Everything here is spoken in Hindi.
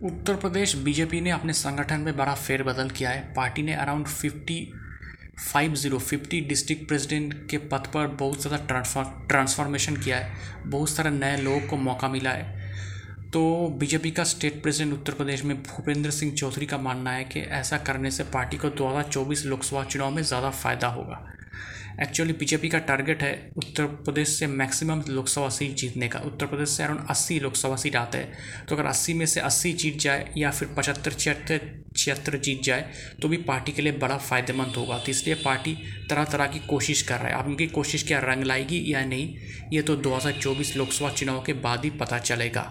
उत्तर प्रदेश बीजेपी ने अपने संगठन में बड़ा फेरबदल किया है। पार्टी ने around fifty five zero, fifty district president के पद पर बहुत ज़्यादा ट्रांसफॉर ट्रांसफॉर्मेशन किया है। बहुत सारे नए लोगों को मौका मिला है। तो बीजेपी का स्टेट प्रेसिडेंट उत्तर प्रदेश में भूपेंद्र सिंह चौधरी का मानना है कि ऐसा करने से पार्टी को 2024 लोकसभा चुनाव में ज़्यादा फ़ायदा होगा। एक्चुअली बीजेपी का टारगेट है उत्तर प्रदेश से मैक्सिमम लोकसभा सीट जीतने का। उत्तर प्रदेश से अराउंड अस्सी लोकसभा सीट आते हैं। तो अगर अस्सी में से अस्सी जीत जाए या फिर पचहत्तर, छिहत्तर छिहत्तर जीत जाए तो भी पार्टी के लिए बड़ा फ़ायदेमंद होगा। तो इसलिए पार्टी तरह तरह की कोशिश कर रहा है। अब उनकी कोशिश क्या, रंग लाएगी या नहीं, ये तो 2024 लोकसभा चुनाव के बाद ही पता चलेगा।